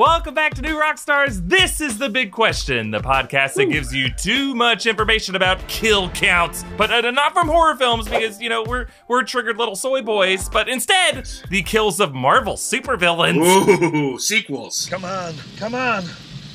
Welcome back to New Rockstars. This is the big question, the podcast that gives you too much information about kill counts, but uh, not from horror films because you know we're we're triggered little soy boys, but instead the kills of Marvel supervillains. Ooh, sequels. Come on, come on.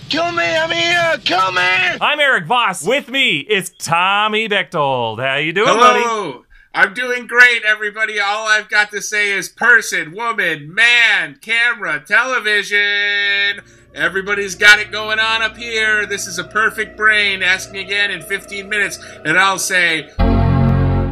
Kill me, I'm here, kill me! I'm Eric Voss. With me is Tommy Bechtold. How you doing, buddy? I'm doing great, everybody. All I've got to say is person, woman, man, camera, television. Everybody's got it going on up here. This is a perfect brain. Ask me again in 15 minutes, and I'll say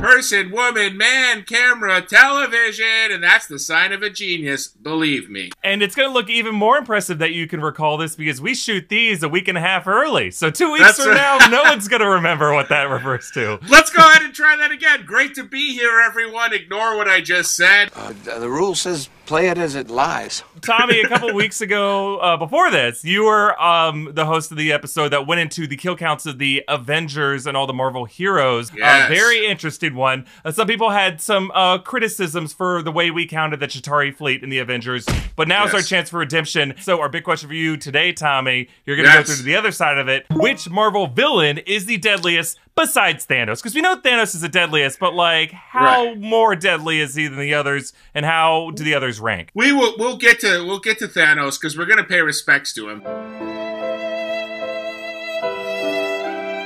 person, woman, man, camera, television. And that's the sign of a genius, believe me. And it's going to look even more impressive that you can recall this because we shoot these a week and a half early. So two weeks That's from right. now, no one's going to remember what that refers to. Let's go ahead and try that again. Great to be here, everyone. Ignore what I just said. Uh, the rule says play it as it lies. Tommy, a couple weeks ago, uh, before this, you were um, the host of the episode that went into the kill counts of the Avengers and all the Marvel heroes. Yes. Uh, very interesting one. Uh, some people had some uh, criticisms for the way we counted the Chitauri fleet in the Avengers, but now's Yes. our chance for redemption. So, our big question for you today, Tommy, you're going to Yes. go through to the other side of it. Which Marvel villain is the deadliest? Besides Thanos, because we know Thanos is the deadliest, but like, how Right. more deadly is he than the others, and how do the others rank? We will we'll get to we'll get to Thanos because we're gonna pay respects to him.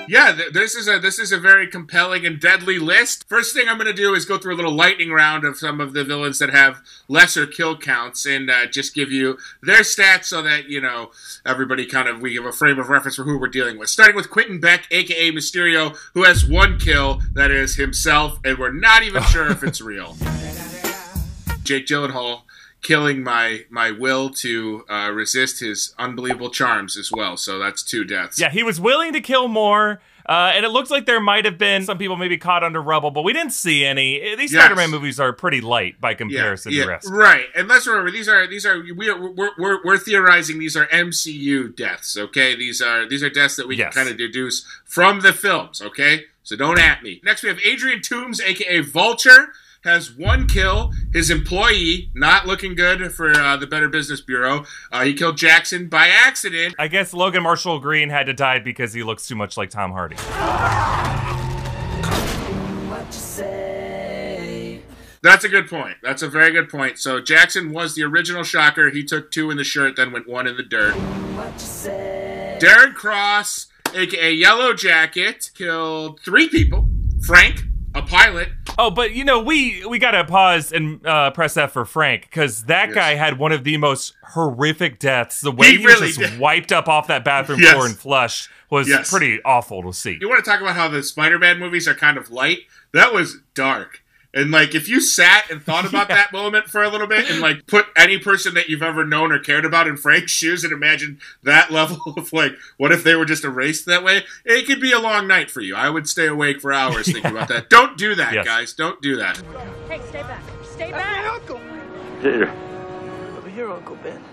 Yeah, th- this is a this is a very compelling and deadly list. First thing I'm going to do is go through a little lightning round of some of the villains that have lesser kill counts and uh, just give you their stats so that you know everybody kind of we have a frame of reference for who we're dealing with. Starting with Quentin Beck, aka Mysterio, who has one kill that is himself, and we're not even sure if it's real. Jake Gyllenhaal killing my my will to uh, resist his unbelievable charms as well. So that's two deaths. Yeah, he was willing to kill more. Uh, and it looks like there might have been some people maybe caught under rubble, but we didn't see any. Uh, These Yes. Spider-Man movies are pretty light by comparison to the rest. Right, and let's remember these are these are we are we're, we're, we're theorizing these are MCU deaths. Okay, these are these are deaths that we Yes. can kind of deduce from the films. Okay, so don't at me. Next, we have Adrian Toombs, aka Vulture. Has one kill. His employee not looking good for uh, the Better Business Bureau. Uh, he killed Jackson by accident. I guess Logan Marshall Green had to die because he looks too much like Tom Hardy. That's a good point. That's a very good point. So Jackson was the original shocker. He took two in the shirt, then went one in the dirt. Darren Cross, aka Yellow Jacket, killed three people. Frank, a pilot. Oh, but you know, we we gotta pause and uh, press F for Frank because that Yes. guy had one of the most horrific deaths. The way He he, really was just did. wiped up off that bathroom Yes. floor and flushed was Yes. pretty awful to see. You want to talk about how the Spider-Man movies are kind of light? That was dark. And like, if you sat and thought about that moment for a little bit, and like put any person that you've ever known or cared about in Frank's shoes, and imagine that level of like, what if they were just erased that way? It could be a long night for you. I would stay awake for hours thinking about that. Don't do that, Yes. guys. Don't do that. Hey, stay back. Stay back. uncle. Here. Over here, Uncle Ben.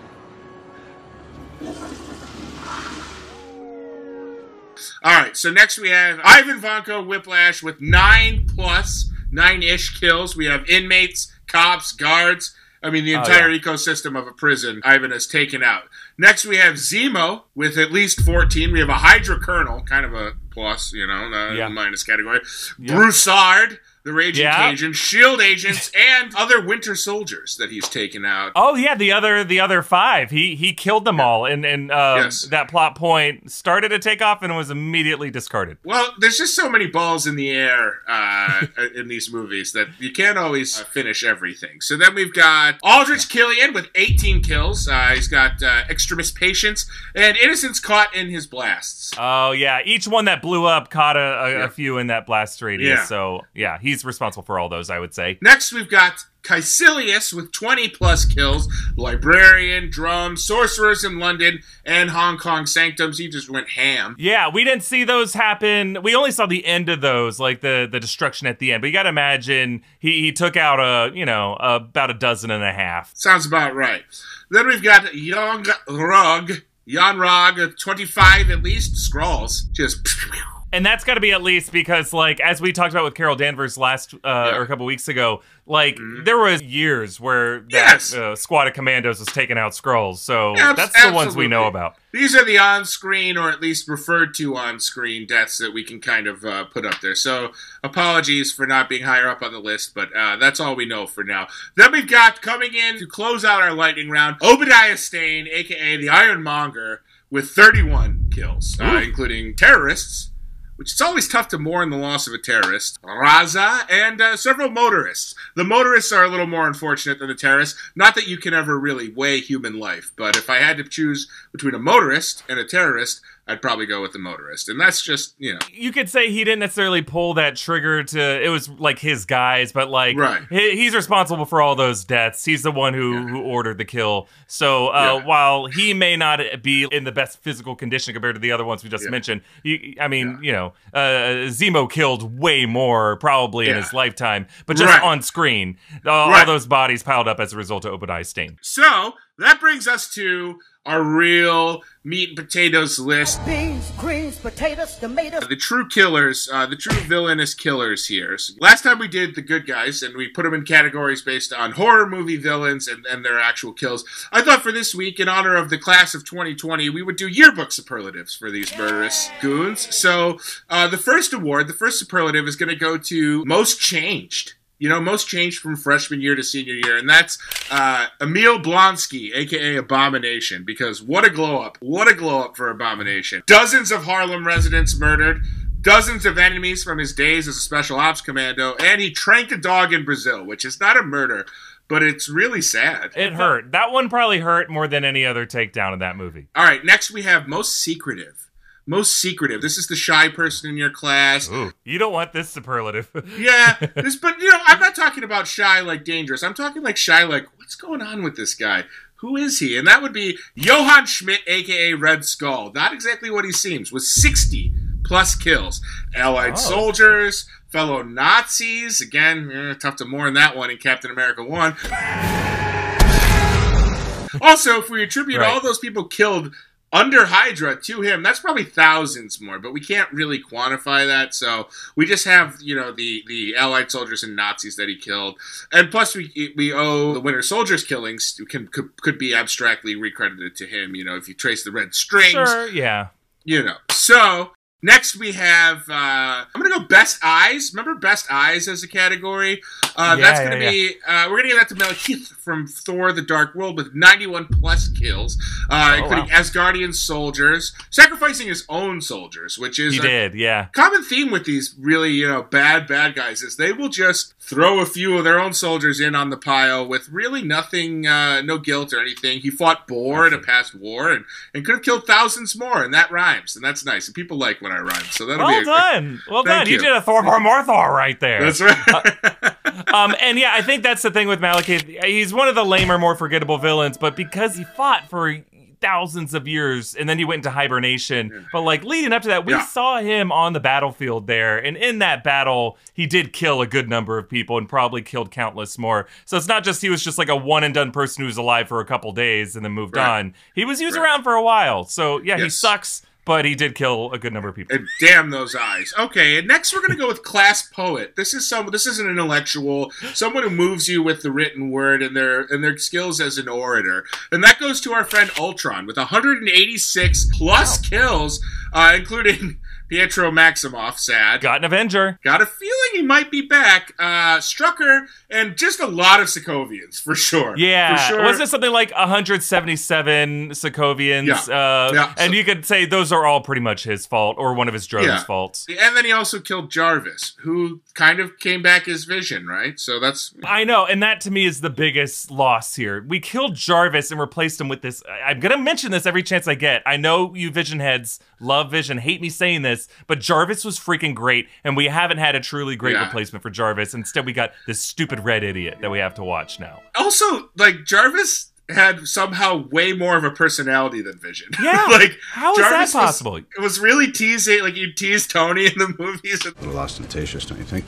All right. So next we have Ivan Vanko Whiplash with nine plus nine ish kills. We have inmates, cops, guards. I mean, the Oh, entire yeah. ecosystem of a prison Ivan has taken out. Next, we have Zemo with at least 14. We have a Hydra Colonel, kind of a plus, you know, Yeah. minus category. Yeah. Broussard, the Raging Yeah. Cajun, Shield agents, and other Winter Soldiers that he's taken out. Oh yeah, the other the other five. He he killed them all, and and uh, Yes. that plot point started to take off and was immediately discarded. Well, there's just so many balls in the air uh, in these movies that you can't always uh, finish everything. So then we've got Aldrich Killian with 18 kills. Uh, he's got uh, extremist patience and innocents caught in his blasts. Oh yeah, each one that blew up caught a, a, Yeah. a few in that blast radius. Yeah. So yeah, he's responsible for all those, I would say. Next, we've got Kaecilius with 20 plus kills, Librarian, Drum, Sorcerers in London, and Hong Kong Sanctums. He just went ham. Yeah, we didn't see those happen. We only saw the end of those, like the the destruction at the end. But you got to imagine he he took out a you know about a dozen and a half. Sounds about right. Then we've got Young Rug, Yon-Rogg, 25 at least, Skrulls. Just. And that's got to be at least because, like, as we talked about with Carol Danvers last uh, or a couple weeks ago, like there was years where that Yes. uh, squad of commandos was taking out Skrulls. So Abs- that's the ones we know about. These are the on-screen, or at least referred to on-screen deaths that we can kind of uh, put up there. So apologies for not being higher up on the list, but uh, that's all we know for now. Then we've got coming in to close out our lightning round, Obadiah Stane, aka the Ironmonger, with 31 kills, uh, including terrorists. Which it's always tough to mourn the loss of a terrorist. Raza and uh, several motorists. The motorists are a little more unfortunate than the terrorists. Not that you can ever really weigh human life, but if I had to choose between a motorist and a terrorist, I'd probably go with the motorist. And that's just, you know, You could say he didn't necessarily pull that trigger to. It was like his guys, but like Right. he, he's responsible for all those deaths. He's the one who Yeah. who ordered the kill. So uh, Yeah. while he may not be in the best physical condition compared to the other ones we just Yeah. mentioned, you, I mean, you know, uh, Zemo killed way more probably in his lifetime, but just Right. on screen, all, Right. all those bodies piled up as a result of Obadiah Stane. So that brings us to our real meat and potatoes list. Beans, greens, potatoes, tomatoes. The true killers, uh, the true villainous killers here. So last time we did the good guys, and we put them in categories based on horror movie villains and, and their actual kills. I thought for this week, in honor of the class of 2020, we would do yearbook superlatives for these murderous goons. So uh, the first award, the first superlative, is going to go to most changed. You know, most changed from freshman year to senior year, and that's uh, Emil Blonsky, aka Abomination, because what a glow up! What a glow up for Abomination! Dozens of Harlem residents murdered, dozens of enemies from his days as a special ops commando, and he tranked a dog in Brazil, which is not a murder, but it's really sad. It hurt. That one probably hurt more than any other takedown in that movie. All right, next we have most secretive. Most secretive. This is the shy person in your class. Ooh, you don't want this superlative. Yeah, this, but you know, I'm not talking about shy like dangerous. I'm talking like shy like what's going on with this guy? Who is he? And that would be Johann Schmidt, aka Red Skull. Not exactly what he seems. With 60 plus kills, Allied Oh. soldiers, fellow Nazis. Again, eh, tough to mourn that one in Captain America One. Also, if we attribute Right. all those people killed under Hydra to him, that's probably thousands more, but we can't really quantify that. So we just have, you know, the the Allied soldiers and Nazis that he killed, and plus we we owe the Winter Soldiers killings can could, could be abstractly recredited to him. You know, if you trace the red strings, sure, yeah. you know. So next we have uh, I'm gonna go best eyes. Remember best eyes as a category? Uh, Yeah, that's gonna be uh, we're gonna give that to Malekith from Thor: The Dark World with 91 plus kills, uh, Oh, including wow. Asgardian soldiers, sacrificing his own soldiers, which is He a did, yeah. common theme with these really you know bad bad guys is they will just throw a few of their own soldiers in on the pile with really nothing uh, no guilt or anything he fought Bor in a past war and, and could have killed thousands more and that rhymes and that's nice and people like when i rhyme so that'll Well be a, done. Well done. You. you. did a Thor more Thor right there. that's right um, and yeah, I think that's the thing with Malekith. He's one of the lamer, more forgettable villains, but because he fought for thousands of years and then he went into hibernation. But like leading up to that, we Yeah. saw him on the battlefield there, and in that battle, he did kill a good number of people and probably killed countless more. So it's not just he was just like a one and done person who was alive for a couple days and then moved Right. on. He was used Right. around for a while. So yeah, he sucks, but he did kill a good number of people. And damn those eyes. Okay, and next we're gonna go with class poet. This is some. This is an intellectual, someone who moves you with the written word and their and their skills as an orator. And that goes to our friend Ultron with 186 plus kills, uh, including Pietro Maximoff. Sad. Got an Avenger. Got a feeling he might be back. Uh, Strucker and just a lot of Sokovians for sure. Yeah, for sure. wasn't it something like 177 Sokovians? Yeah. Uh, Yeah. And you could say those are all pretty much his fault or one of his drones' Yeah. faults. And then he also killed Jarvis, who kind of came back as Vision, right? So that's I know, and that to me is the biggest loss here. We killed Jarvis and replaced him with this. I'm gonna mention this every chance I get. I know you Vision heads love Vision, hate me saying this, but Jarvis was freaking great, and we haven't had a truly great Yeah. replacement for Jarvis. Instead, we got this stupid red idiot that we have to watch now. also like Jarvis had somehow way more of a personality than Vision. Yeah, like how is that Jarvis was- possible? it was really teasing, like you tease Tony in the movies. A little ostentatious, don't you think?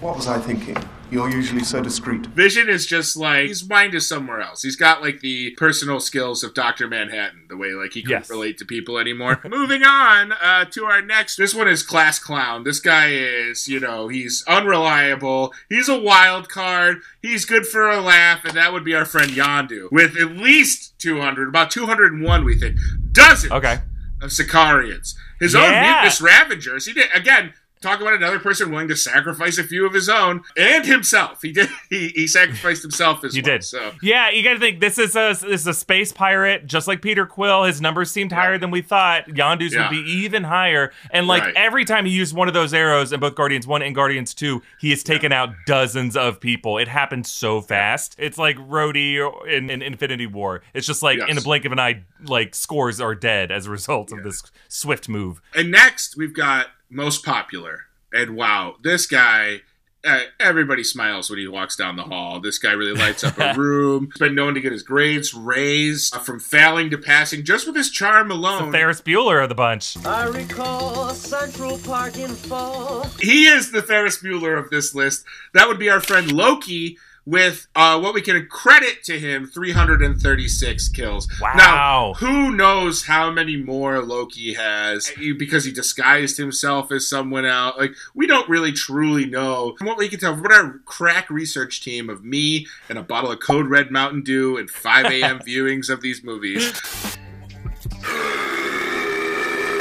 What was I thinking? You're usually so discreet. Vision is just like his mind is somewhere else. He's got like the personal skills of Doctor Manhattan, the way like he can't Yes. relate to people anymore. Moving on uh, to our next. This one is class clown. This guy is, you know, he's unreliable. He's a wild card. He's good for a laugh, and that would be our friend Yondu with at least 200, about 201, we think, dozens Okay. of Sakaarans. His own mutinous Ravagers. He did again. Talk about another person willing to sacrifice a few of his own and himself. He did. He, he sacrificed himself as He well. did. So Yeah, you got to think this is a this is a space pirate, just like Peter Quill. His numbers seemed higher than we thought. Yondu's Yeah. would be even higher. And like Right. every time he used one of those arrows in both Guardians One and Guardians Two, he has taken out dozens of people. It happened so fast. It's like Rhodey in, in Infinity War. It's just like in Yes. a blink of an eye, like scores are dead as a result of this swift move. And next, we've got most popular. And wow, this guy, uh, everybody smiles when he walks down the hall. This guy really lights up a room. He's been known to get his grades raised uh, from failing to passing just with his charm alone. Ferris Bueller of the bunch. I recall Central Park in fall. he is the Ferris Bueller of this list. That would be our friend Loki. With uh, what we can credit to him, 336 kills. Wow. Now, who knows how many more Loki has because he disguised himself as someone else? Like, we don't really truly know. From what we can tell, from what our crack research team of me and a bottle of Code Red Mountain Dew and 5 a.m. viewings of these movies,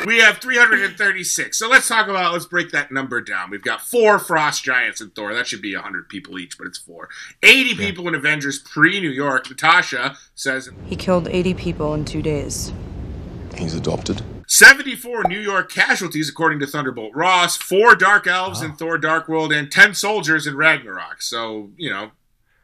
we have 336. So let's talk about, let's break that number down. We've got four Frost Giants in Thor. That should be 100 people each, but it's four. 80 people in Avengers pre New York. Natasha says He killed 80 people in two days. He's adopted. 74 New York casualties, according to Thunderbolt Ross, four Dark Elves in Thor Dark World, and 10 soldiers in Ragnarok. So, you know,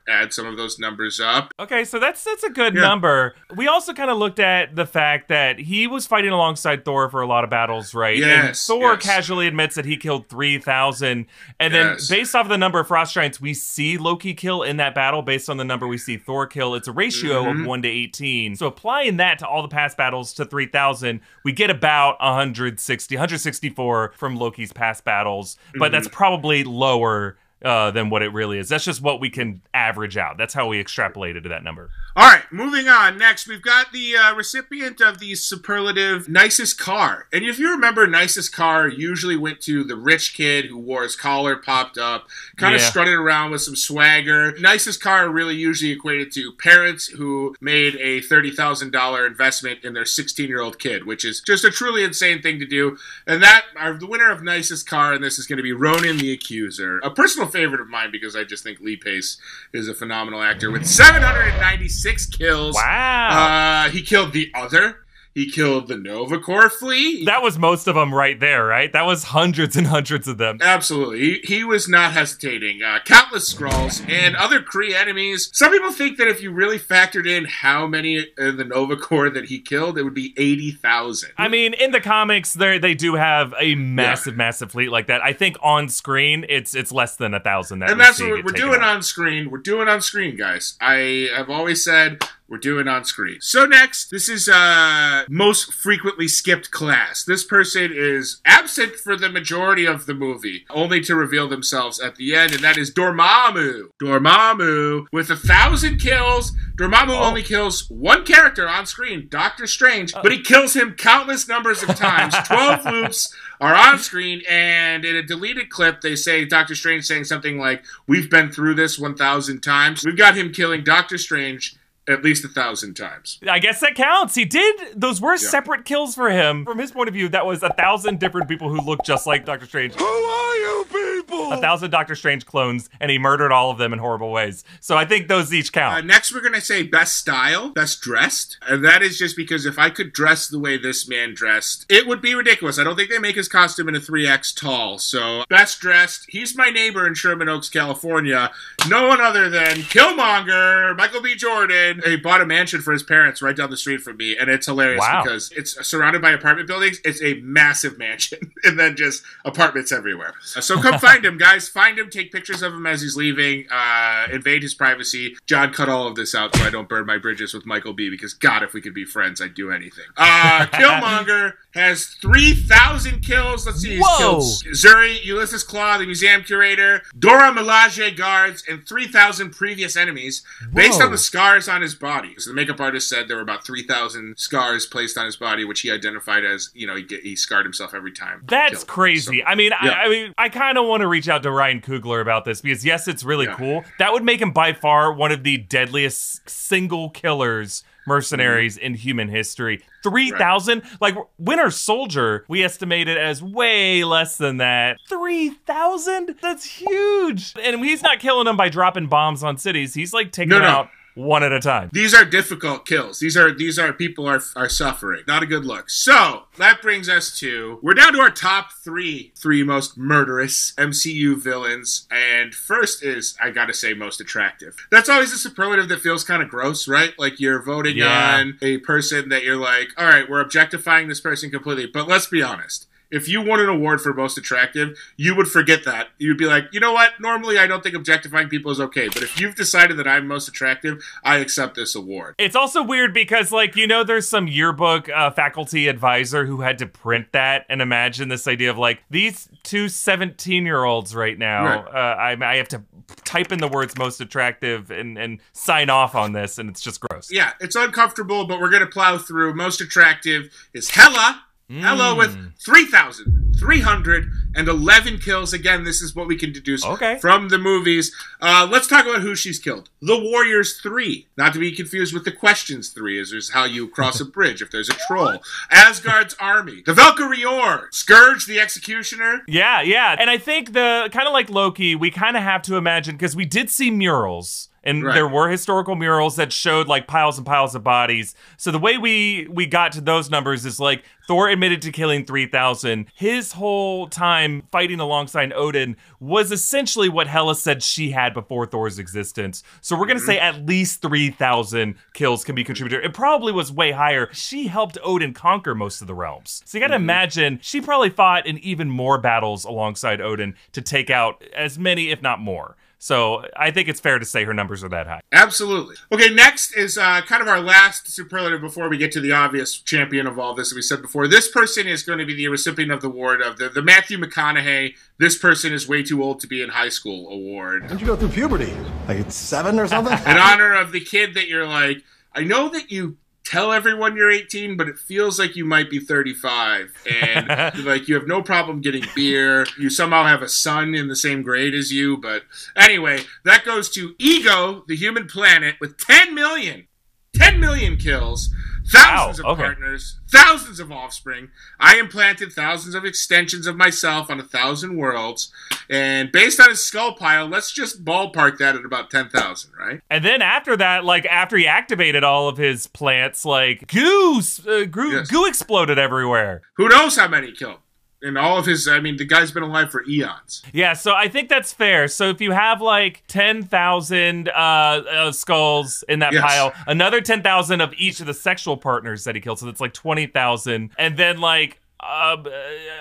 add some of those numbers up. Okay, so that's that's a good Yeah. number. We also kind of looked at the fact that he was fighting alongside Thor for a lot of battles, right? Yes, and Thor yes. casually admits that he killed three thousand, and Yes. then based off of the number of frost giants we see Loki kill in that battle, based on the number we see Thor kill, it's a ratio Mm-hmm. of one to eighteen. So applying that to all the past battles to three thousand, we get about 160, 164 from Loki's past battles, but Mm-hmm. that's probably lower. Uh, than what it really is. That's just what we can average out. That's how we extrapolated to that number. All right, moving on. Next, we've got the uh, recipient of the superlative nicest car. And if you remember, nicest car usually went to the rich kid who wore his collar popped up, kind of Yeah. strutted around with some swagger. Nicest car really usually equated to parents who made a $30,000 investment in their 16 year old kid, which is just a truly insane thing to do. And that, our, the winner of nicest car, and this is going to be Ronan the Accuser, a personal favorite of mine because I just think Lee Pace is a phenomenal actor with 796 kills. Wow. Uh, he killed the other. He killed the Nova Corps fleet. that was most of them right there, right? That was hundreds and hundreds of them. Absolutely. He, he was not hesitating. Uh, countless Skrulls and other Kree enemies. Some people think that if you really factored in how many in the Nova Corps that he killed, it would be 80,000. I mean, in the comics, they they do have a massive, massive fleet like that. I think on screen, it's it's less than a thousand. That and that's what we're, get we're taken doing out. on screen. We're doing on screen, guys. I have always said we're doing on screen. So next, this is uh most frequently skipped class. This person is absent for the majority of the movie, only to reveal themselves at the end, and that is Dormammu. Dormammu with a thousand kills. Dormammu Oh. only kills one character on screen, Doctor Strange, but he kills him countless numbers of times. Twelve loops are on screen, and in a deleted clip, they say Doctor Strange saying something like, "We've been through this one thousand times." We've got him killing Doctor Strange at least a thousand times. I guess that counts. He did. Those were Yeah. separate kills for him. From his point of view, that was a thousand different people who looked just like Doctor Strange. Who are you people? A thousand Doctor Strange clones, and he murdered all of them in horrible ways. So I think those each Uh, count. next, we're going to say best style, best dressed. And that is just because if I could dress the way this man dressed, it would be ridiculous. I don't think they make his costume in a 3X tall. So, best dressed, he's my neighbor in Sherman Oaks, California. No one other than Killmonger, Michael B. Jordan. He bought a mansion for his parents right down the street from me. And it's hilarious Wow. because it's surrounded by apartment buildings. It's a massive mansion and then just apartments everywhere. Uh, So, come find him, guys. Find him. Take pictures of him as he's leaving. Uh, invade his privacy. John, cut all of this out so I don't burn my bridges with Michael B. Because God, if we could be friends, I'd do anything. Uh, Killmonger has three thousand kills. Let's see. He's Whoa. killed Zuri, Ulysses Klaue, the museum curator, Dora Milaje guards, and 3,000 previous enemies based on the scars on his body. So the makeup artist said there were about 3,000 scars placed on his body, which he identified as, you know, he, get, he scarred himself every time. That's crazy. So- I mean, yeah. I, I mean, I kind of want to reach out to Ryan Coogler about this because yes, it's really Yeah. cool. That would make him by far one of the deadliest single killers mercenaries Mm-hmm. in human history. 3,000? Like Winter Soldier, we estimated as way less than that. 3,000? That's huge. And he's not killing them by dropping bombs on cities. He's like taking No, them no. out one at a time. These are difficult kills. These are these are people are are suffering. Not a good look. So that brings us to we're down to our top three three most murderous MCU villains. And first is I gotta say most attractive. That's always a superlative that feels kind of gross, right? Like you're voting Yeah. on a person that you're like, all right, we're objectifying this person completely. But let's be honest. If you won an award for most attractive, you would forget that. You'd be like, you know what? Normally, I don't think objectifying people is okay. But if you've decided that I'm most attractive, I accept this award. It's also weird because, like, you know, there's some yearbook uh, faculty advisor who had to print that and imagine this idea of like these two 17 year olds right now. Right. Uh, I, I have to type in the words most attractive and, and sign off on this, and it's just gross. Yeah, it's uncomfortable, but we're going to plow through. Most attractive is Hela. Hela with 3,311 kills. Again, this is what we can deduce Okay. from the movies. Uh, let's talk about who she's killed. The Warriors 3. Not to be confused with the Questions 3, as is how you cross a bridge if there's a troll. Asgard's Army. The Valkyrior. Skurge the Executioner. Yeah, yeah. And I think the kind of like Loki, we kind of have to imagine because we did see murals. And Right. there were historical murals that showed like piles and piles of bodies. So the way we we got to those numbers is like Thor admitted to killing 3000. His whole time fighting alongside Odin was essentially what Hela said she had before Thor's existence. So we're going to mm-hmm. say at least 3000 kills can be contributed. It probably was way higher. She helped Odin conquer most of the realms. So you got to mm-hmm. imagine she probably fought in even more battles alongside Odin to take out as many if not more. So I think it's fair to say her numbers are that high. Absolutely. Okay, next is uh, kind of our last superlative before we get to the obvious champion of all this that we said before. This person is going to be the recipient of the award of the, the Matthew McConaughey, this person is way too old to be in high school award. When'd you go through puberty? Like it's seven or something? In honor of the kid that you're like, I know that you tell everyone you're 18, but it feels like you might be 35. And like you have no problem getting beer. You somehow have a son in the same grade as you. But anyway, that goes to Ego, the human planet, with 10 million. 10 million kills, thousands Wow, of okay. partners, thousands of offspring. I implanted thousands of extensions of myself on a thousand worlds. And based on his skull pile, let's just ballpark that at about 10,000, right? And then after that, like after he activated all of his plants, like goo, uh, goo, Yes. goo exploded everywhere. Who knows how many killed? And all of his, I mean, the guy's been alive for eons. Yeah, so I think that's fair. So if you have like 10,000 uh, uh, skulls in that Yes. pile, another 10,000 of each of the sexual partners that he killed, so that's like 20,000. And then like uh,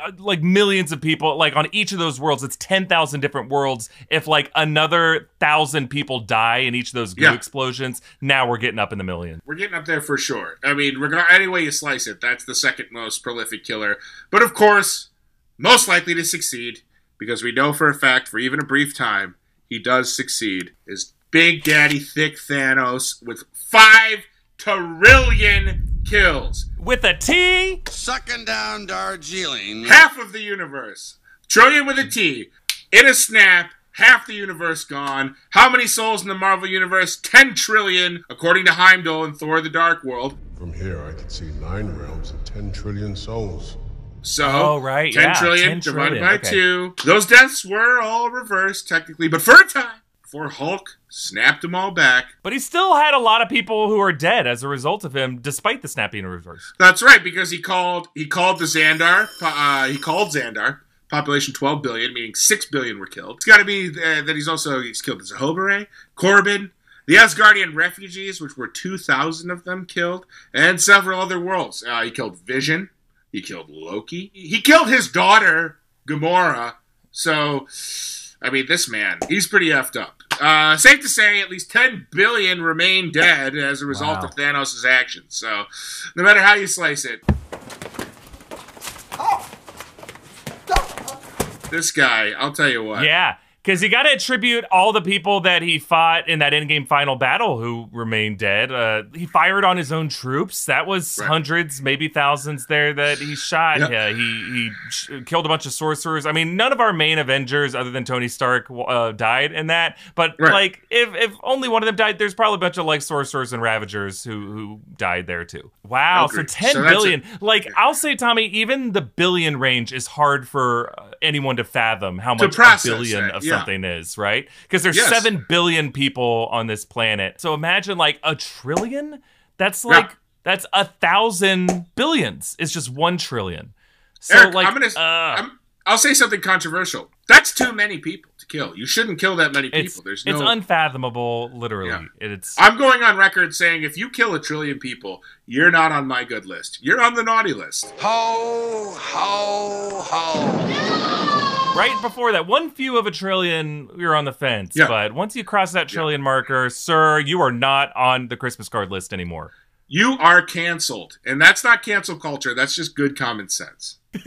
uh, like millions of people like on each of those worlds it's 10,000 different worlds if like another 1000 people die in each of those goo Yeah. explosions now we're getting up in the millions We're getting up there for sure. I mean, regard any way you slice it, that's the second most prolific killer. But of course, most likely to succeed, because we know for a fact, for even a brief time, he does succeed, is Big Daddy Thick Thanos with five trillion kills. with a T Sucking down Darjeeling. half of the universe. Trillion with a T. In a snap, half the universe gone. How many souls in the Marvel Universe? 10 trillion, according to Heimdall in Thor the Dark World. From here, I could see nine realms and 10 trillion souls. So, Oh, right, 10 yeah, trillion 10 divided trillion, by okay. 2. Those deaths were all reversed, technically, but for a time, for Hulk snapped them all back. but he still had a lot of people who are dead as a result of him despite the snapping in reverse That's right, because he called he called the Xandar. Uh, he called Xandar. Population 12 billion, meaning 6 billion were killed. It's got to be uh, that he's also he's killed the Zehoberei, Corbin, the Asgardian refugees, which were 2,000 of them killed, and several other worlds. Uh, he killed Vision. He killed Loki. He killed his daughter, Gamora, So, I mean, this man, he's pretty effed up. Uh, safe to say, at least 10 billion remain dead as a result Wow. of Thanos' actions. So, no matter how you slice it, this guy, I'll tell you what. Yeah, because you got to attribute all the people that he fought in that endgame final battle who remained dead. Uh, he fired on his own troops. That was Right. hundreds, maybe thousands there that he shot. Yep. Yeah, he he sh- killed a bunch of sorcerers. I mean, none of our main Avengers, other than Tony Stark, uh, died in that. But Right. like, if if only one of them died, there's probably a bunch of like sorcerers and ravagers who who died there too. Wow, so ten So billion. a- like, I'll say, Tommy, even the billion range is hard for uh, anyone to fathom how To much a billion that, of yeah. something is, right? Because there's Yes. seven billion people on this planet. So imagine like a trillion. That's like Yeah. that's a thousand billions. It's just one trillion. So Eric, like, I'm gonna, uh, I'm, I'll say something controversial. That's too many people to kill. You shouldn't kill that many people. it's There's no. it's unfathomable, literally. Yeah. It's I'm going on record saying if you kill a trillion people, you're not on my good list. You're on the naughty list. Ho, ho, ho. Right before that one few of a trillion you're on the fence Yeah. but once you cross that trillion marker sir you are not on the christmas card list anymore You are canceled. And that's not cancel culture. That's just good common sense.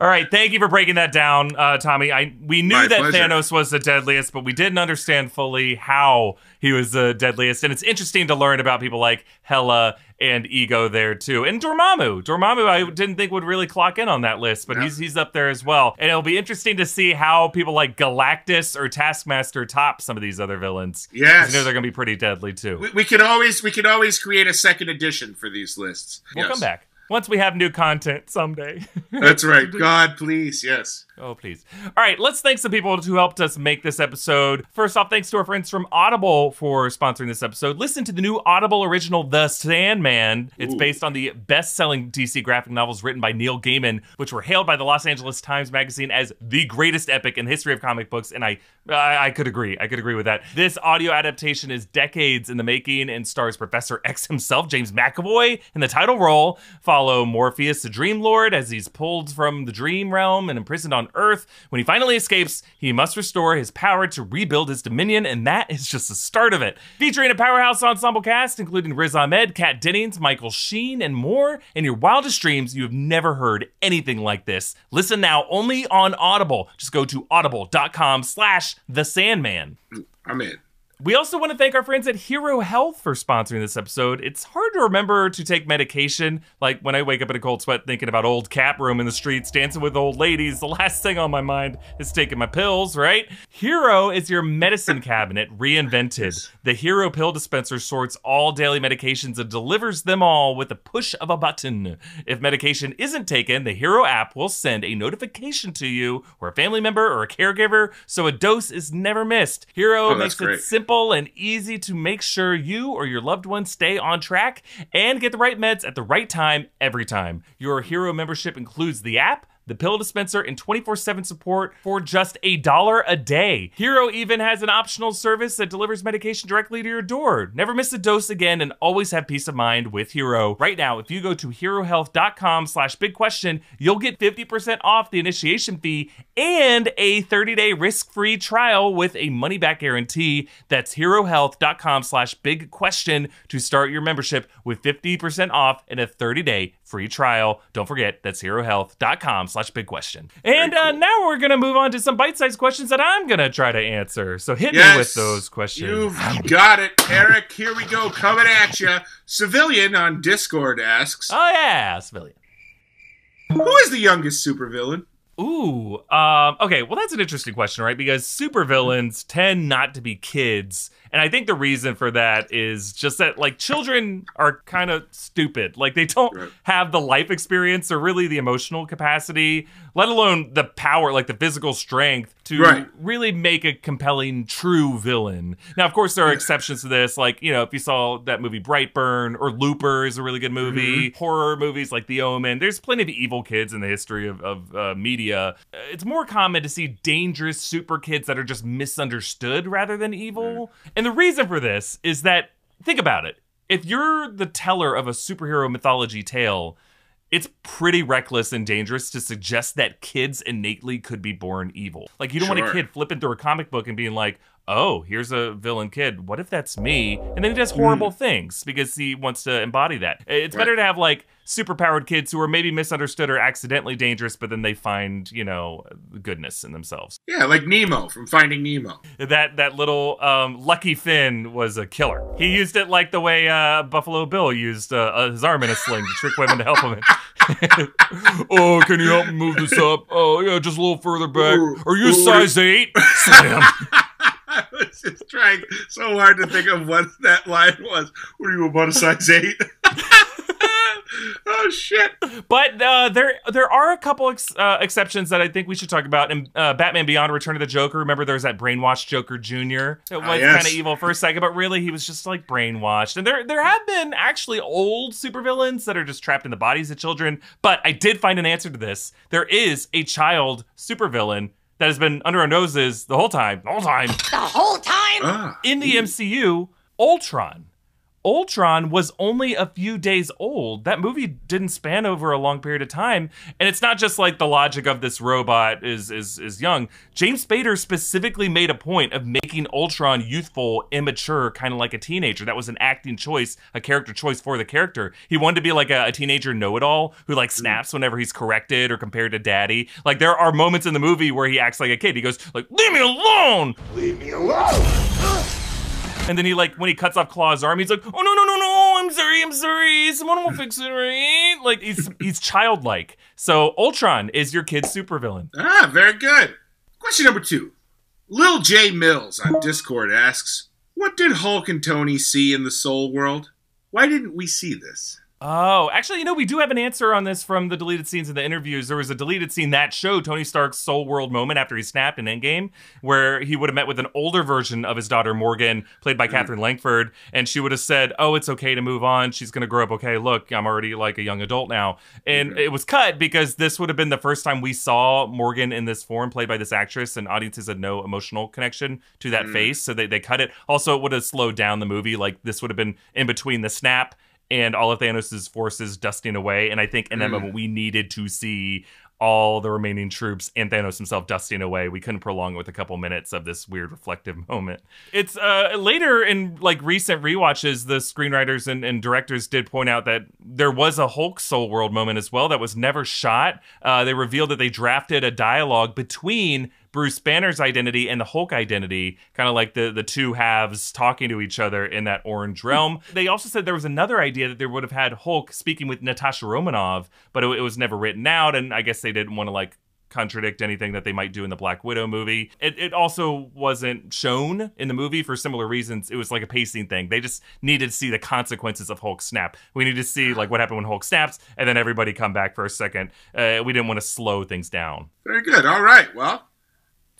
all right thank you for breaking that down uh, tommy i we knew My that pleasure. thanos was the deadliest but we didn't understand fully how he was the deadliest and it's interesting to learn about people like hela and ego there too and dormammu dormammu i didn't think would really clock in on that list but Yeah. he's he's up there as well and it'll be interesting to see how people like galactus or taskmaster top some of these other villains. Yes. you know they're gonna be pretty deadly too We, we can always we can always create a second edition for these lists. We'll Yes. come back once we have new content someday. That's right. God, please, yes. Oh, please. All right, let's thank some people who helped us make this episode. First off, thanks to our friends from Audible for sponsoring this episode. Listen to the new Audible original, The Sandman. It's Ooh. based on the best selling DC graphic novels written by Neil Gaiman, which were hailed by the Los Angeles Times Magazine as the greatest epic in the history of comic books. And I, I, I could agree. I could agree with that. This audio adaptation is decades in the making and stars Professor X himself, James McAvoy, in the title role. Follow Morpheus, the Dream Lord, as he's pulled from the dream realm and imprisoned on Earth. When he finally escapes, he must restore his power to rebuild his dominion, and that is just the start of it. Featuring a powerhouse ensemble cast, including Riz Ahmed, Kat Dennings, Michael Sheen, and more. In your wildest dreams, you have never heard anything like this. Listen now only on Audible. Just go to audible.com slash the Sandman. I'm in. We also want to thank our friends at Hero Health for sponsoring this episode. It's hard to remember to take medication. Like when I wake up in a cold sweat thinking about old cat room in the streets, dancing with old ladies, the last thing on my mind is taking my pills, right? Hero is your medicine cabinet reinvented. The Hero pill dispenser sorts all daily medications and delivers them all with a push of a button. If medication isn't taken, the Hero app will send a notification to you or a family member or a caregiver so a dose is never missed. Hero Oh, makes it simple and easy to make sure you or your loved ones stay on track and get the right meds at the right time every time. Your Hero membership includes the app, the pill dispenser, and 24 7 support for just a dollar a day. Hero even has an optional service that delivers medication directly to your door. Never miss a dose again and always have peace of mind with Hero. Right now, if you go to herohealth.com slash you'll get 50% off the initiation fee and a 30 day risk free trial with a money back guarantee. That's herohealth.com slash to start your membership with 50% off and a 30 day free trial. Don't forget, that's herohealth.com slash big question. And uh, now we're going to move on to some bite sized questions that I'm going to try to answer. So hit me with those questions. You've got it, Eric. Here we go, coming at you. Civilian on Discord asks, Oh, yeah, civilian. "Who is the youngest supervillain?" Ooh, um, okay. Well, that's an interesting question, right? Because supervillains tend not to be kids, and I think the reason for that is just that, like, children are kind of stupid. Like, they don't Right. have the life experience or really the emotional capacity, let alone the power, like the physical strength, to Right. really make a compelling, true villain. Now, of course, there are exceptions to this. Like, you know, if you saw that movie Brightburn or Looper is a really good movie, horror movies like The Omen, there's plenty of evil kids in the history of, of uh, media. It's more common to see dangerous super kids that are just misunderstood rather than evil. And the reason for this is that, think about it. If you're the teller of a superhero mythology tale, it's pretty reckless and dangerous to suggest that kids innately could be born evil. Like you don't want a kid flipping through a comic book and being like, "Oh, here's a villain kid. What if that's me?" And then he does horrible things because he wants to embody that. It's better to have like superpowered kids who are maybe misunderstood or accidentally dangerous, but then they find you know goodness in themselves. Yeah, like Nemo from Finding Nemo. That that little um, Lucky Finn was a killer. He used it like the way uh, Buffalo Bill used uh, uh, his arm in a sling to trick women to help him. oh, can you help me move this up? Oh, yeah, just a little further back. Are you size eight? Slam. I was just trying so hard to think of what that line was. What are you about a size eight? oh shit! But uh, there there are a couple ex- uh, exceptions that I think we should talk about. In uh, Batman Beyond: Return of the Joker, remember there was that brainwashed Joker Jr. that was Ah, yes. kind of evil for a second, but really he was just like brainwashed. And there there have been actually old supervillains that are just trapped in the bodies of children. But I did find an answer to this. There is a child supervillain that has been under our noses the whole time, the whole time The whole time? Ah, in the MCU, Ultron. Ultron was only a few days old. That movie didn't span over a long period of time, and it's not just like the logic of this robot is is is young. James Spader specifically made a point of making Ultron youthful, immature, kind of like a teenager. That was an acting choice, a character choice for the character. He wanted to be like a, a teenager know-it-all who like mm. snaps whenever he's corrected or compared to daddy. Like there are moments in the movie where he acts like a kid. He goes like, "Leave me alone." Leave me alone! And then he like when he cuts off Klaue's arm, he's like, "Oh no no no no! I'm sorry, I'm sorry. Someone will fix it, right?" Like he's he's childlike. So Ultron is your kid's supervillain. ah, very good. Question number two. Lil J Mills on Discord asks, "What did Hulk and Tony see in the Soul World? Why didn't we see this?" Oh, actually, you know, we do have an answer on this from the deleted scenes in the interviews. There was a deleted scene that showed Tony Stark's Soul World moment after he snapped in Endgame, where he would have met with an older version of his daughter Morgan, played by hmm. Katherine Langford, and she would have said, "Oh, it's okay to move on. She's going to grow up. Okay, look, I'm already like a young adult now." And it was cut because this would have been the first time we saw Morgan in this form, played by this actress, and audiences had no emotional connection to that hmm. face, so they they cut it. Also, it would have slowed down the movie. Like this would have been in between the snap and all of Thanos' forces dusting away. And I think in that moment we needed to see all the remaining troops and Thanos himself dusting away. We couldn't prolong it with a couple minutes of this weird reflective moment. It's uh, later in like recent rewatches, the screenwriters and, and directors did point out that there was a Hulk Soul World moment as well that was never shot. Uh, they revealed that they drafted a dialogue between Bruce Banner's identity and the Hulk identity, kind of like the the two halves talking to each other in that orange realm. they also said there was another idea that they would have had Hulk speaking with Natasha Romanoff, but it, it was never written out, and I guess they didn't want to like contradict anything that they might do in the Black Widow movie. It, it also wasn't shown in the movie for similar reasons. It was like a pacing thing. They just needed to see the consequences of Hulk snap. We need to see like what happened when Hulk snaps, and then everybody come back for a second. Uh, we didn't want to slow things down. Very good. All right. Well,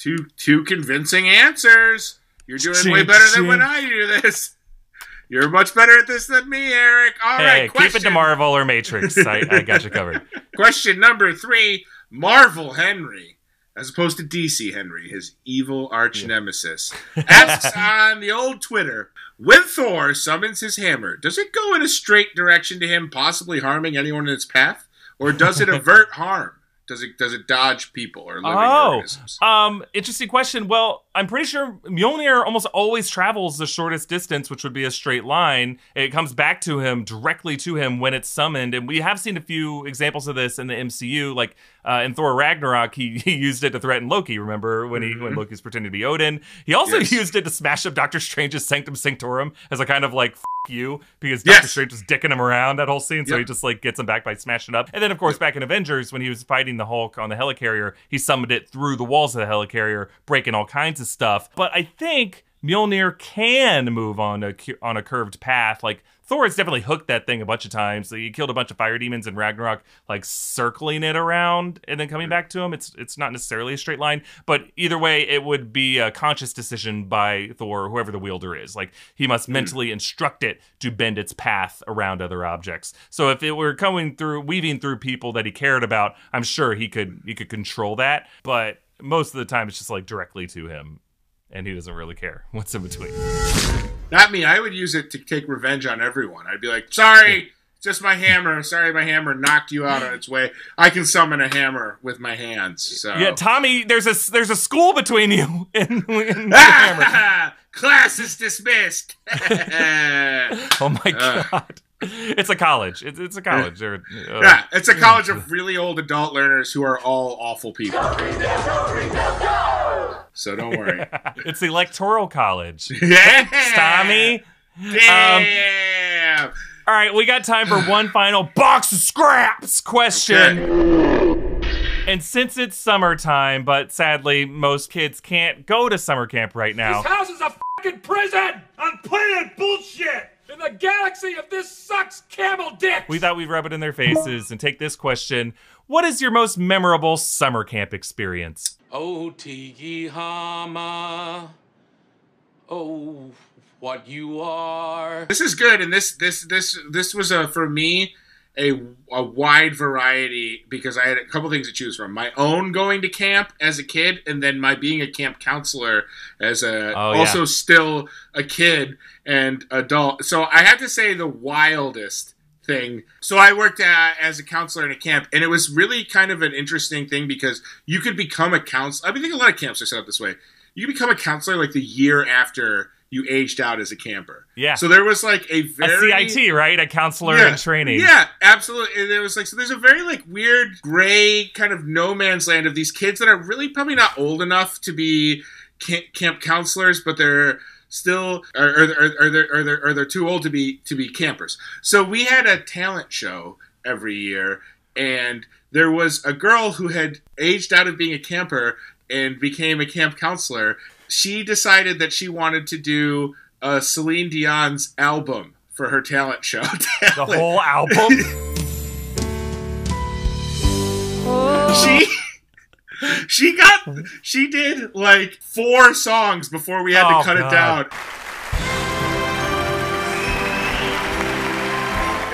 two two convincing answers. You're doing way Ching, better than when I do this. You're much better at this than me, Eric. All right. Hey, keep it to Marvel or Matrix. I, I got you covered. Question number three Marvel Henry, as opposed to DC Henry, his evil arch nemesis, asks on the old Twitter when Thor summons his hammer, does it go in a straight direction to him, possibly harming anyone in its path? Or does it avert harm? Does it does it dodge people or living Oh, organisms? um, interesting question. Well, I'm pretty sure Mjolnir almost always travels the shortest distance, which would be a straight line. It comes back to him directly to him when it's summoned, and we have seen a few examples of this in the MCU. Like uh, in Thor Ragnarok, he, he used it to threaten Loki. Remember when he when Loki's pretending to be Odin? He also Yes. used it to smash up Doctor Strange's Sanctum Sanctorum as a kind of like. F- you because Yes. Doctor Strange was dicking him around that whole scene, so Yep. he just like gets him back by smashing it up. And then, of course, back in Avengers, when he was fighting the Hulk on the helicarrier, he summoned it through the walls of the helicarrier, breaking all kinds of stuff. But I think Mjolnir can move on a on a curved path. Like Thor has definitely hooked that thing a bunch of times. He killed a bunch of fire demons in Ragnarok, like circling it around and then coming back to him. It's it's not necessarily a straight line, but either way, it would be a conscious decision by Thor, whoever the wielder is. Like he must hmm. mentally instruct it to bend its path around other objects. So if it were coming through, weaving through people that he cared about, I'm sure he could he could control that. But most of the time, it's just like directly to him, and he doesn't really care what's in between. Not me. I would use it to take revenge on everyone. I'd be like, sorry, just my hammer. Sorry, my hammer knocked you out on its way. I can summon a hammer with my hands. So Yeah, Tommy, there's a there's a school between you and, and the hammer. Ah, class is dismissed. Oh my god. It's a college. It's, it's a college. Uh, yeah, it's a college of really old adult learners who are all awful people. So don't worry. It's the electoral college. yeah, Tommy. Damn. All right, we got time for one final box of scraps question. And since it's summertime, but sadly most kids can't go to summer camp right now. This house is a fucking prison on planet bullshit. And the galaxy of this sucks camel dick. We thought we'd rub it in their faces and take this question. What is your most memorable summer camp experience? Oh, Tiki Hama. Oh, what you are. This is good, and this this this this was a for me a, a wide variety because I had a couple things to choose from. My own going to camp as a kid, and then my being a camp counselor as a Oh, yeah. also still a kid and adult. So I have to say the wildest thing. So I worked uh, as a counselor in a camp, and it was really kind of an interesting thing because you could become a counselor. I mean, I think a lot of camps are set up this way. You can become a counselor like the year after you aged out as a camper. Yeah. So there was like a very A CIT, right? A counselor yeah, in training. Yeah, absolutely. And there was like so there's a very like weird gray kind of no man's land of these kids that are really probably not old enough to be camp, camp counselors, but they're still or or, or, or they're or they're or they're too old to be to be campers. So we had a talent show every year and there was a girl who had aged out of being a camper and became a camp counselor. She decided that she wanted to do uh, Celine Dion's album for her talent show. The whole album. she she got she did like four songs before we had Oh, to cut God. it down.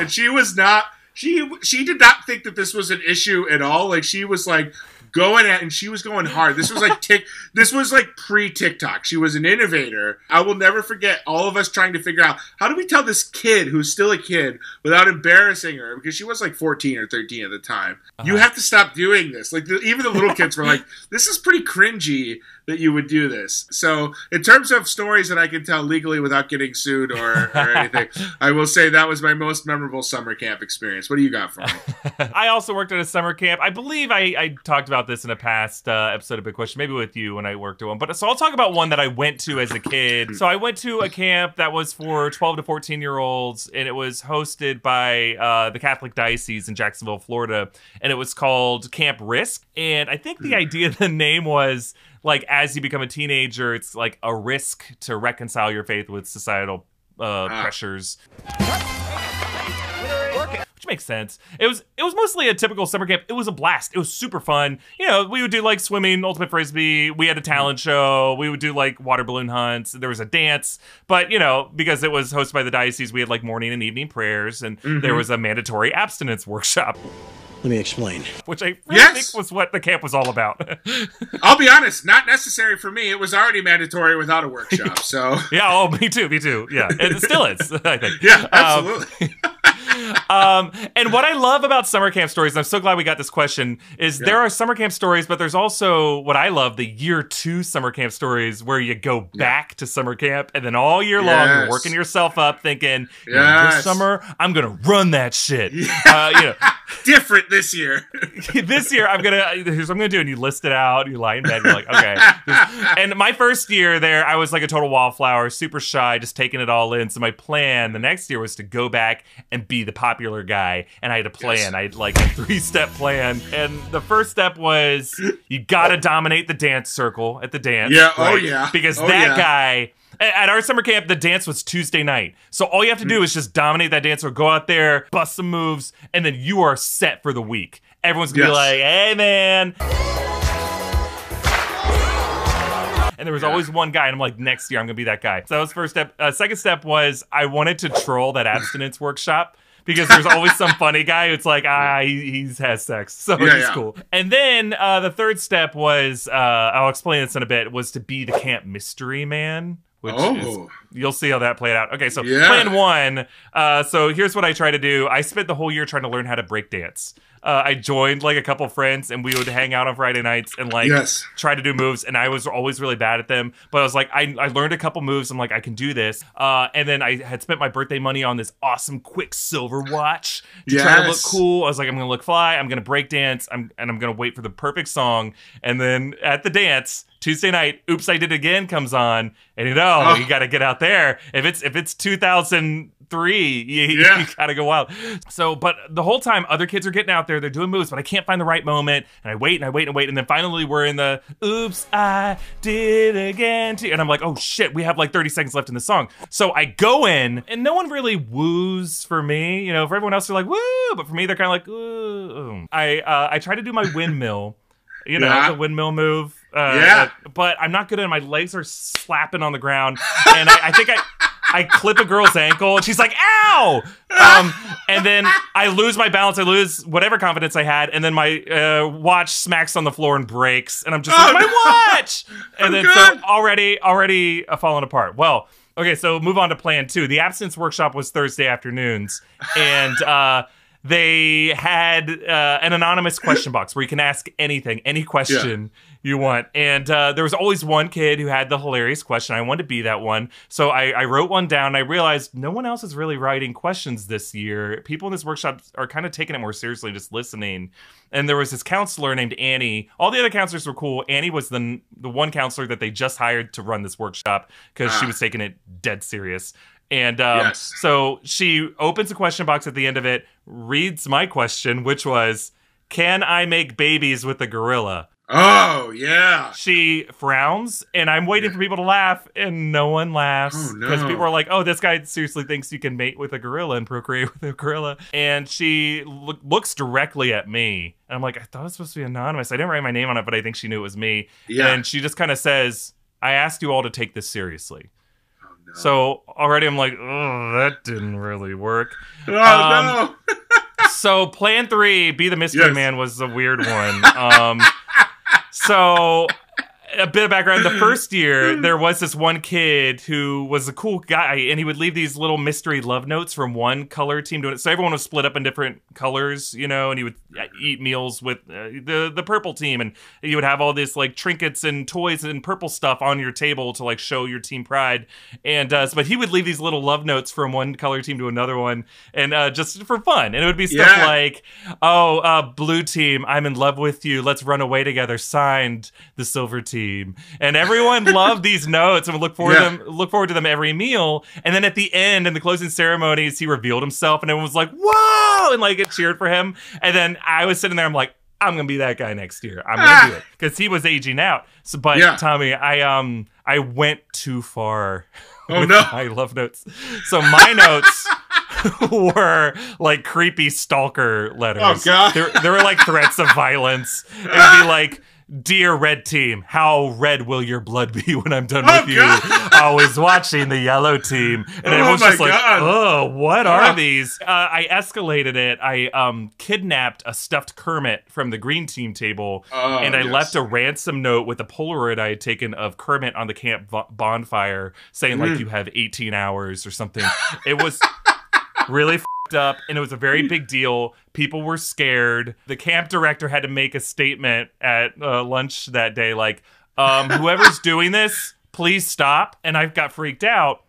And she was not she she did not think that this was an issue at all. Like she was like going at and she was going hard. This was like tick this was like pre TikTok. She was an innovator. I will never forget all of us trying to figure out how do we tell this kid who's still a kid without embarrassing her because she was like 14 or 13 at the time. You uh-huh. have to stop doing this. Like the, even the little kids were like this is pretty cringy that you would do this. So, in terms of stories that I can tell legally without getting sued or, or anything, I will say that was my most memorable summer camp experience. What do you got for me? I also worked at a summer camp. I believe I, I talked about this in a past uh, episode of Big Question, maybe with you when I worked at one. But so I'll talk about one that I went to as a kid. So I went to a camp that was for 12 to 14 year olds, and it was hosted by uh, the Catholic Diocese in Jacksonville, Florida, and it was called Camp Risk. And I think the idea, the name was like as you become a teenager, it's like a risk to reconcile your faith with societal uh, pressures which makes sense. It was it was mostly a typical summer camp. It was a blast. It was super fun. You know, we would do like swimming, ultimate frisbee. We had a talent show. We would do like water balloon hunts. There was a dance, but you know, because it was hosted by the diocese, we had like morning and evening prayers, and there was a mandatory abstinence workshop, Let me explain. which I really Yes. think was what the camp was all about. I'll be honest, not necessary for me. It was already mandatory without a workshop. So, yeah. Oh, me too. Me too. Yeah, and it still is. I think. yeah, Um, absolutely. um, and what I love about summer camp stories, and I'm so glad we got this question, is there are summer camp stories, but there's also what I love the year two summer camp stories where you go back to summer camp and then all year long you're working yourself up thinking, you know, this summer I'm gonna run that shit. Uh, you know, Different this year. this year I'm gonna here's what I'm gonna do, and you list it out. You lie in bed, you're like, okay. and my first year there, I was like a total wallflower, super shy, just taking it all in. So my plan the next year was to go back and be the popular guy, and I had a plan. Yes. I had like a three step plan, and the first step was you gotta dominate the dance circle at the dance. Yeah, oh yeah. because Oh that yeah. guy. At our summer camp, the dance was Tuesday night. So all you have to Mm. do is just dominate that dance or go out there, bust some moves, and then you are set for the week. Everyone's gonna be like, hey man. And there was Yeah. always one guy, and I'm like, next year I'm gonna be that guy. So that was first step. Uh, second step was I wanted to troll that abstinence workshop because there's always some funny guy who's like, ah, he he's has sex, so Yeah, he's yeah. cool. And then uh, the third step was, uh, I'll explain this in a bit, was to be the camp mystery man. which Oh. is you'll see how that played out. Okay, so Yeah. plan one. Uh, so here's what I try to do. I spent the whole year trying to learn how to break dance. Uh, I joined like a couple friends, and we would hang out on Friday nights and like Yes. try to do moves. And I was always really bad at them, but I was like, I, I learned a couple moves. I'm like, I can do this. Uh, and then I had spent my birthday money on this awesome Quiksilver watch to try to look cool. I was like, I'm gonna look fly. I'm gonna break dance. I'm and I'm gonna wait for the perfect song. And then at the dance. Tuesday night, "Oops, I Did It Again" comes on, and you know Oh. you got to get out there. If it's if it's 2003, you, Yeah. you got to go wild. So, but the whole time, other kids are getting out there, they're doing moves, but I can't find the right moment, and I wait and I wait and wait, and then finally we're in the "Oops, I Did Again," too. and I'm like, oh shit, we have like 30 seconds left in the song. So I go in, and no one really woos for me. You know, for everyone else, they're like woo, but for me, they're kind of like ooh. I uh, I try to do my windmill. You know, Yeah. the windmill move. Uh, Yeah. But I'm not good at it. My legs are slapping on the ground. And I, I think I. I clip a girl's ankle and she's like, ow! Um, and then I lose my balance. I lose whatever confidence I had. And then my uh, watch smacks on the floor and breaks. And I'm just like, Oh, my watch! And Oh, then so already, already uh, falling apart. Well, okay, so move on to plan two. The absence workshop was Thursday afternoons. And, uh, they had uh, an anonymous question box where you can ask anything, any question you want. And uh, there was always one kid who had the hilarious question. I wanted to be that one. So I, I wrote one down. I realized no one else is really writing questions this year. People in this workshop are kind of taking it more seriously, just listening. And there was this counselor named Annie. All the other counselors were cool. Annie was the the one counselor that they just hired to run this workshop because she Ah. was taking it dead serious. And um, Yes. so she opens a question box at the end of it, reads my question, which was, "Can I make babies with a gorilla?" Oh yeah. She frowns, and I'm waiting for people to laugh, and no one laughs Oh, no. because people are like, "Oh, this guy seriously thinks you can mate with a gorilla and procreate with a gorilla." And she look, looks directly at me, and I'm like, "I thought it was supposed to be anonymous. I didn't write my name on it, but I think she knew it was me." Yeah. And she just kind of says, "I asked you all to take this seriously." Oh, no. So already I'm like, oh, that didn't really work. Oh um, no. So plan three, be the mystery Yes. man, was a weird one. Um, so a bit of background: the first year, there was this one kid who was a cool guy, and he would leave these little mystery love notes from one color team to it. So everyone was split up in different colors, you know, and he would uh, eat meals with uh, the the purple team, and you would have all this like trinkets and toys and purple stuff on your table to like show your team pride. And uh, but he would leave these little love notes from one color team to another one, and uh, just for fun. And it would be stuff Yeah. like, "Oh, uh, blue team, I'm in love with you. Let's run away together." Signed, the silver team, and everyone loved these notes and would look forward Yeah. to them, look forward to them every meal. And then at the end, in the closing ceremonies, he revealed himself, and everyone was like, "Whoa!" and like it cheered for him. And then I was sitting there, I'm like. I'm gonna be that guy next year. I'm gonna Ah. do it because he was aging out. So, but Yeah. Tommy, I um, I went too far. Oh, with no. my love notes. So my notes were like creepy stalker letters. Oh, God. There, there were like threats of violence. It would be like, "Dear Red Team, how red will your blood be when I'm done Oh, with you?" God. Always watching the Yellow Team, and Oh, everyone's my just like, "Oh, what are Oh. these?" Uh, I escalated it. I um kidnapped a stuffed Kermit from the Green Team table, Oh, and I yes. left a ransom note with a Polaroid I had taken of Kermit on the camp bonfire, saying like Mm. you have 18 hours or something. It was really up, and it was a very big deal. People were scared. The camp director had to make a statement at uh, lunch that day, like, um, "Whoever's doing this, please stop." And I got freaked out.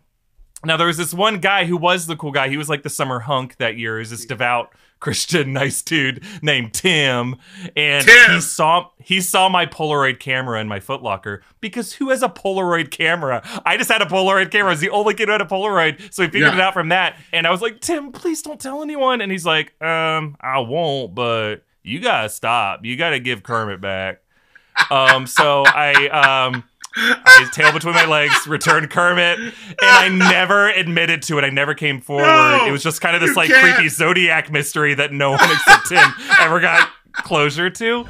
Now there was this one guy who was the cool guy. He was like the summer hunk that year. He was this devout Christian, nice dude named Tim, and Tim! he saw he saw my Polaroid camera in my Footlocker because who has a Polaroid camera? I just had a Polaroid camera. I was the only kid who had a Polaroid, so he figured Yeah. it out from that. And I was like, Tim, please don't tell anyone. And he's like, um, I won't, but you gotta stop. You gotta give Kermit back. Um, so I um. I tail between my legs, returned Kermit, and I never admitted to it. I never came forward. No, it was just kind of this like can't. creepy Zodiac mystery that no one except him ever got closure to.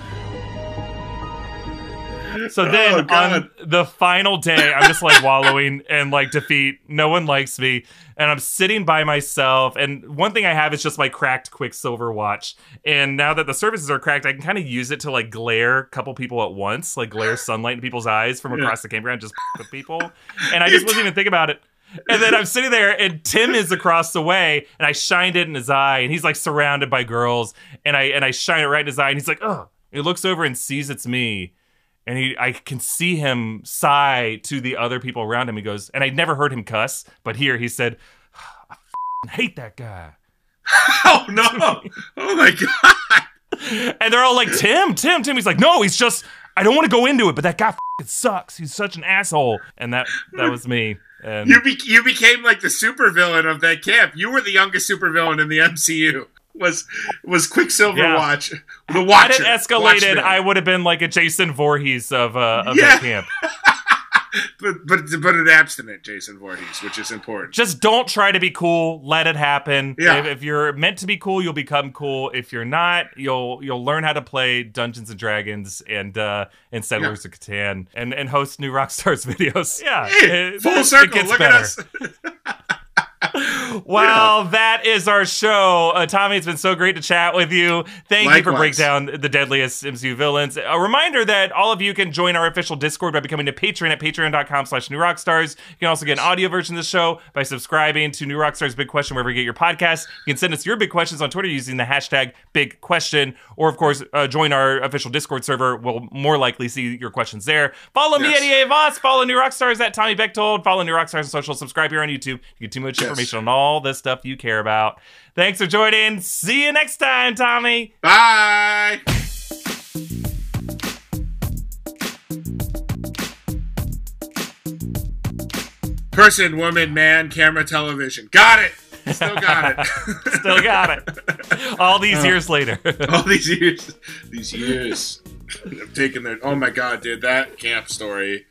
So then Oh, on the final day, I'm just like wallowing in like defeat. No one likes me. And I'm sitting by myself. And one thing I have is just my cracked Quiksilver watch. And now that the surfaces are cracked, I can kind of use it to like glare a couple people at once, like glare sunlight in people's eyes from across the campground, just with people. And I just wasn't even thinking about it. And then I'm sitting there, and Tim is across the way, and I shined it in his eye, and he's like surrounded by girls, and I and I shine it right in his eye, and he's like, "Oh!" He looks over and sees it's me, and he I can see him sigh to the other people around him. He goes, and I'd never heard him cuss, but here he said, ah, "I hate that guy," Oh no! Oh my god! and they're all like, "Tim, Tim, Tim." He's like, "No, he's just I don't want to go into it, but that guy sucks. He's such an asshole," and that that was me. And You be- you became like the supervillain of that camp. You were the youngest supervillain in the MCU. Was was Quicksilver Yeah. Watch the Watcher? had it escalated, Watchman. I would have been like a Jason Voorhees of uh, of Yeah. that camp. but but but an abstinent Jason Voorhees, which is important. Just don't try to be cool. Let it happen. Yeah. If, if you're meant to be cool, you'll become cool. If you're not, you'll you'll learn how to play Dungeons and Dragons and uh, and Settlers of Catan and and host new Rockstars videos. Yeah, Hey, it- full it circle. gets Look better. at us. Well, that is our show. Uh, Tommy, it's been so great to chat with you. Thank you for breaking down the deadliest MCU villains. A reminder that all of you can join our official Discord by becoming a patron at patreon.com slash new rockstars. You can also get an audio version of the show by subscribing to New Rockstars Big Question wherever you get your podcasts. You can send us your big questions on Twitter using the hashtag Big Question, or of course, uh, join our official Discord server. We'll more likely see your questions there. Follow me Yes. at EA Voss. Follow New Rockstars at Tommy Bechtold. Follow New Rockstars on social. Subscribe here on YouTube. You get too much Yes. information on all this stuff you care about. Thanks for joining. See you next time, Tommy. Bye. Person, woman, man, camera, television. Got it. Still got it. Still got it. All these oh. years later. All these years, these years, I've taken their. Oh my god, dude, that camp story